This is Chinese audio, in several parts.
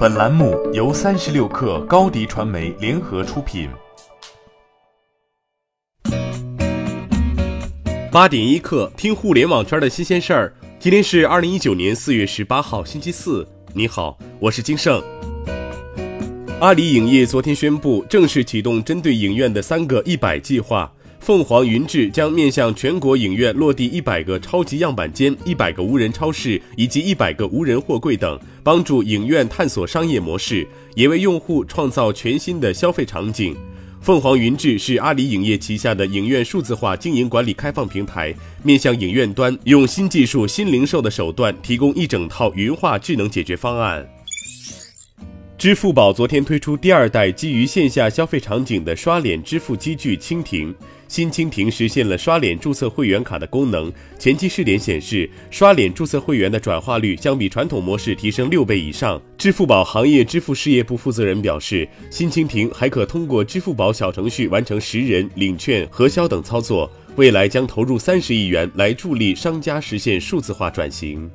本栏目由三十六氪高低传媒联合出品。八点一刻，听互联网圈的新鲜事儿。今天是二零一九年四月十八号，星期四。你好，我是金盛。阿里影业昨天宣布，正式启动针对影院的三个一百计划。凤凰云智将面向全国影院落地一百个超级样板间、一百个无人超市以及一百个无人货柜等，帮助影院探索商业模式，也为用户创造全新的消费场景。凤凰云智是阿里影业旗下的影院数字化经营管理开放平台，面向影院端用新技术、新零售的手段，提供一整套云化智能解决方案。支付宝昨天推出第二代基于线下消费场景的刷脸支付机具蜻蜓。新蜻蜓实现了刷脸注册会员卡的功能，前期试点显示，刷脸注册会员的转化率相比传统模式提升六倍以上。支付宝行业支付事业部负责人表示，新蜻蜓还可通过支付宝小程序完成识人、领券、核销等操作，未来将投入三十亿元来助力商家实现数字化转型。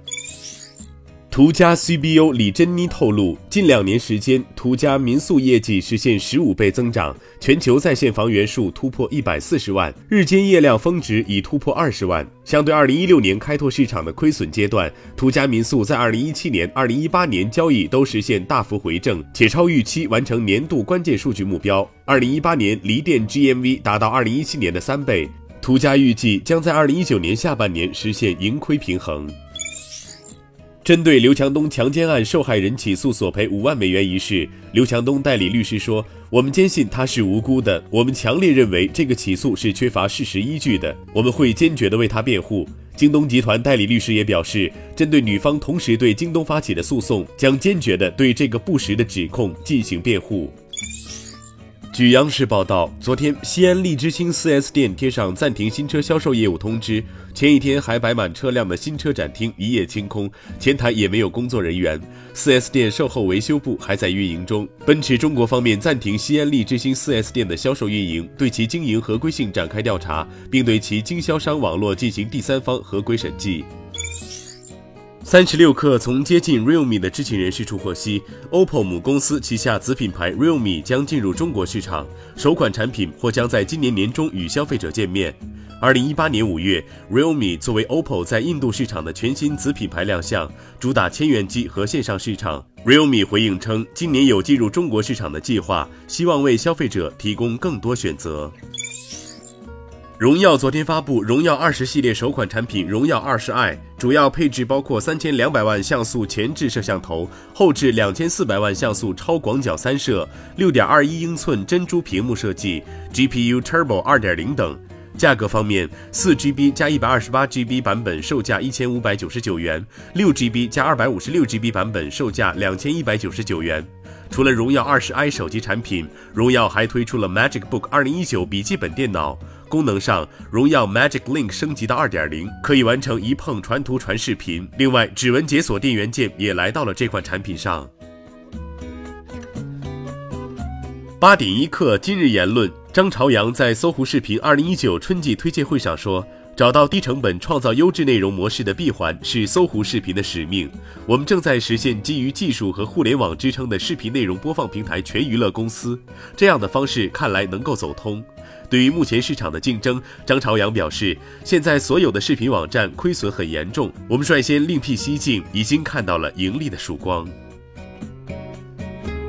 途家 CBO 李珍妮透露，近两年时间，途家民宿业绩实现十五倍增长，全球在线房源数突破一百四十万，日间业量峰值已突破二十万。相对二零一六年开拓市场的亏损阶段，途家民宿在二零一七年、二零一八年交易都实现大幅回正，且超预期完成年度关键数据目标。二零一八年离店 GMV 达到二零一七年的三倍，途家预计将在二零一九年下半年实现盈亏平衡。针对刘强东强奸案受害人起诉索赔五万美元一事，刘强东代理律师说：“我们坚信他是无辜的，我们强烈认为这个起诉是缺乏事实依据的，我们会坚决地为他辩护。”京东集团代理律师也表示，针对女方同时对京东发起的诉讼，将坚决地对这个不实的指控进行辩护。据央视报道，昨天西安利之星 4S 店贴上暂停新车销售业务通知。前一天还摆满车辆的新车展厅一夜清空，前台也没有工作人员。4S 店售后维修部还在运营中。奔驰中国方面暂停西安利之星 4S 店的销售运营，对其经营合规性展开调查，并对其经销商网络进行第三方合规审计。三十六氪从接近 Realme 的知情人士处获悉，OPPO 母公司旗下子品牌 Realme 将进入中国市场，首款产品或将在今年年中与消费者见面。二零一八年五月，Realme 作为 OPPO 在印度市场的全新子品牌亮相，主打千元机和线上市场。Realme 回应称，今年有进入中国市场的计划，希望为消费者提供更多选择。荣耀昨天发布荣耀二十系列首款产品荣耀二十 i，主要配置包括三千两百万像素前置摄像头，后置两千四百万像素超广角三摄，六点二一英寸珍珠屏幕设计，GPU Turbo 二点零等。价格方面，四 GB 加一百二十八 GB 版本售价一千五百九十九元，六 GB 加二百五十六 GB 版本售价两千一百九十九元。除了荣耀二十 i 手机产品，荣耀还推出了 Magic Book 二零一九笔记本电脑。功能上，荣耀 Magic Link 升级到二点零，可以完成一碰传图传视频。另外，指纹解锁电源键也来到了这款产品上。八点一刻，今日言论：张朝阳在搜狐视频二零一九春季推介会上说。找到低成本创造优质内容模式的闭环是搜狐视频的使命。我们正在实现基于技术和互联网支撑的视频内容播放平台全娱乐公司。这样的方式看来能够走通。对于目前市场的竞争，张朝阳表示，现在所有的视频网站亏损很严重，我们率先另辟蹊径，已经看到了盈利的曙光。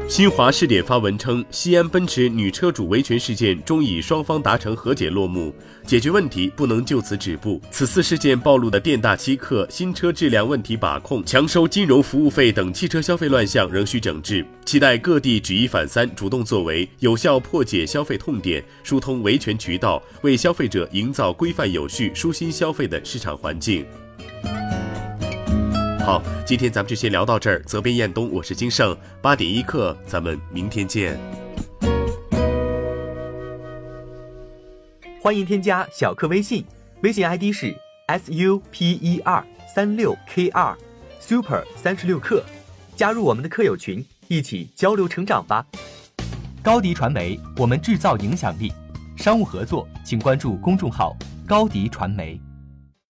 新华试点发文称，西安奔驰女车主维权事件终以双方达成和解落幕。解决问题不能就此止步。此次事件暴露的店大欺客、新车质量问题把控、强收金融服务费等汽车消费乱象仍需整治。期待各地举一反三，主动作为，有效破解消费痛点，疏通维权渠道，为消费者营造规范有序、舒心消费的市场环境。好，今天咱们就先聊到这儿。责编：彦东，我是金盛，八点一刻，咱们明天见。欢迎添加小课微信，微信 ID 是 s u p e r 三六 k 二 super 三十六课，加入我们的课友群，一起交流成长吧。高迪传媒，我们制造影响力。商务合作，请关注公众号高迪传媒。